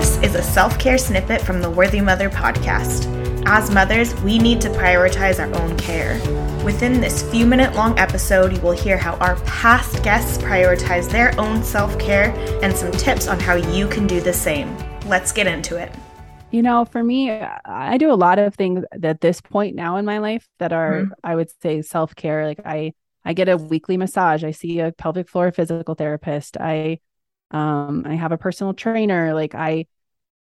This is a self care snippet from the Worthy Mother podcast. As mothers, we need to prioritize our own care. Within this few minute long episode, you will hear how our past guests prioritize their own self care and some tips on how you can do the same. Let's get into it. You know, for me, I do a lot of things at this point now in my life that are, mm-hmm. I would say, self care. Like I, I get a weekly massage. I see a pelvic floor physical therapist. I um i have a personal trainer like i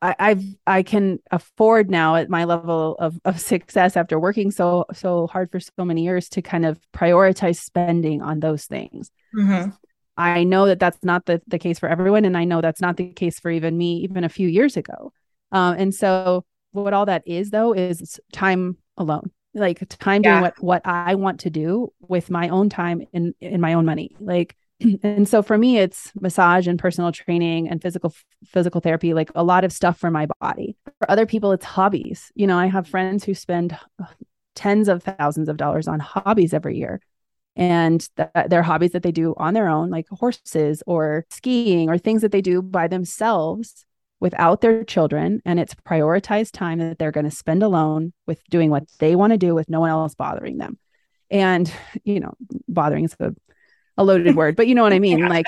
I, I've I can afford now at my level of, of success after working so so hard for so many years to kind of prioritize spending on those things. Mm-hmm. I know that that's not the, the case for everyone, and I know that's not the case for even me even a few years ago. Um, and so what all that is though is time alone, like time yeah. doing what what I want to do with my own time in in my own money, like and so for me it's massage and personal training and physical physical therapy like a lot of stuff for my body. For other people it's hobbies. You know i have friends who spend uh, tens of thousands of dollars on hobbies every year. And th- uh, they're hobbies that they do on their own like horses or skiing or things that they do by themselves without their children. And it's prioritized time that they're going to spend alone with doing what they want to do with no one else bothering them. And you know bothering is a a loaded word, but you know what I mean? Yeah. Like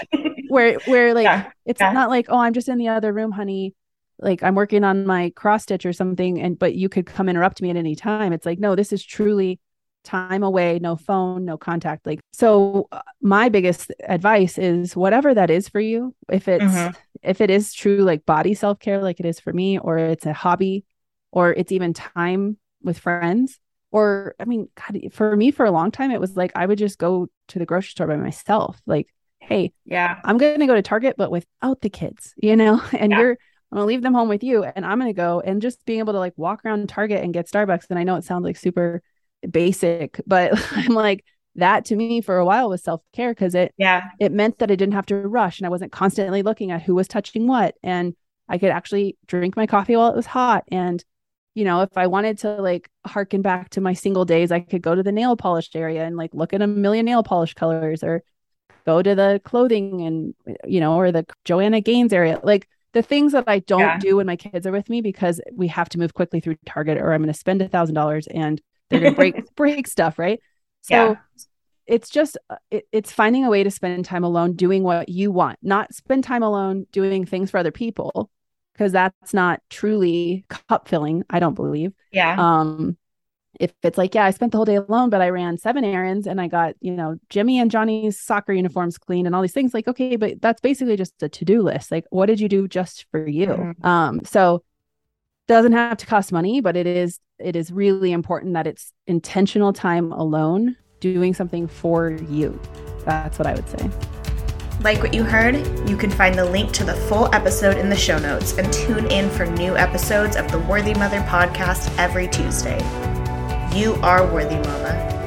where where like yeah. it's yeah. not like, oh, I'm just in the other room, honey. Like I'm working on my cross stitch or something, and but you could come interrupt me at any time. It's like, no, this is truly time away, no phone, no contact. Like so uh, my biggest advice is whatever that is for you, if it's mm-hmm. if it is true like body self-care like it is for me, or it's a hobby, or it's even time with friends, or i mean god for me for a long time it was like i would just go to the grocery store by myself like hey yeah. I'm gonna go to target but without the kids you know? And yeah. you're i'm gonna leave them home with you and i'm gonna go and just being able to like walk around target and get starbucks and i know it sounds like super basic but i'm like that to me for a while was self-care because it yeah. it meant that i didn't have to rush and i wasn't constantly looking at who was touching what and i could actually drink my coffee while it was hot and you know, if I wanted to like harken back to my single days, I could go to the nail polish area and like look at a million nail polish colors or go to the clothing and, you know, or the Joanna Gaines area. Like the things that I don't yeah. do when my kids are with me because we have to move quickly through Target or I'm going to spend a thousand dollars and they're going to break, break stuff. Right. So yeah. it's just, uh, it, it's finding a way to spend time alone doing what you want, not spend time alone doing things for other people because that's not truly cup filling, I don't believe. Yeah. Um, if it's like, yeah, I spent the whole day alone, but I ran seven errands and I got, you know, Jimmy and Johnny's soccer uniforms clean and all these things, like, okay, but that's basically just a to-do list. Like, what did you do just for you? Mm-hmm. Um, so doesn't have to cost money, but it is it is really important that it's intentional time alone doing something for you. That's what I would say. Like what you heard? You can find the link to the full episode in the show notes and tune in for new episodes of the Worthy Mother podcast every Tuesday. You are worthy, Mama.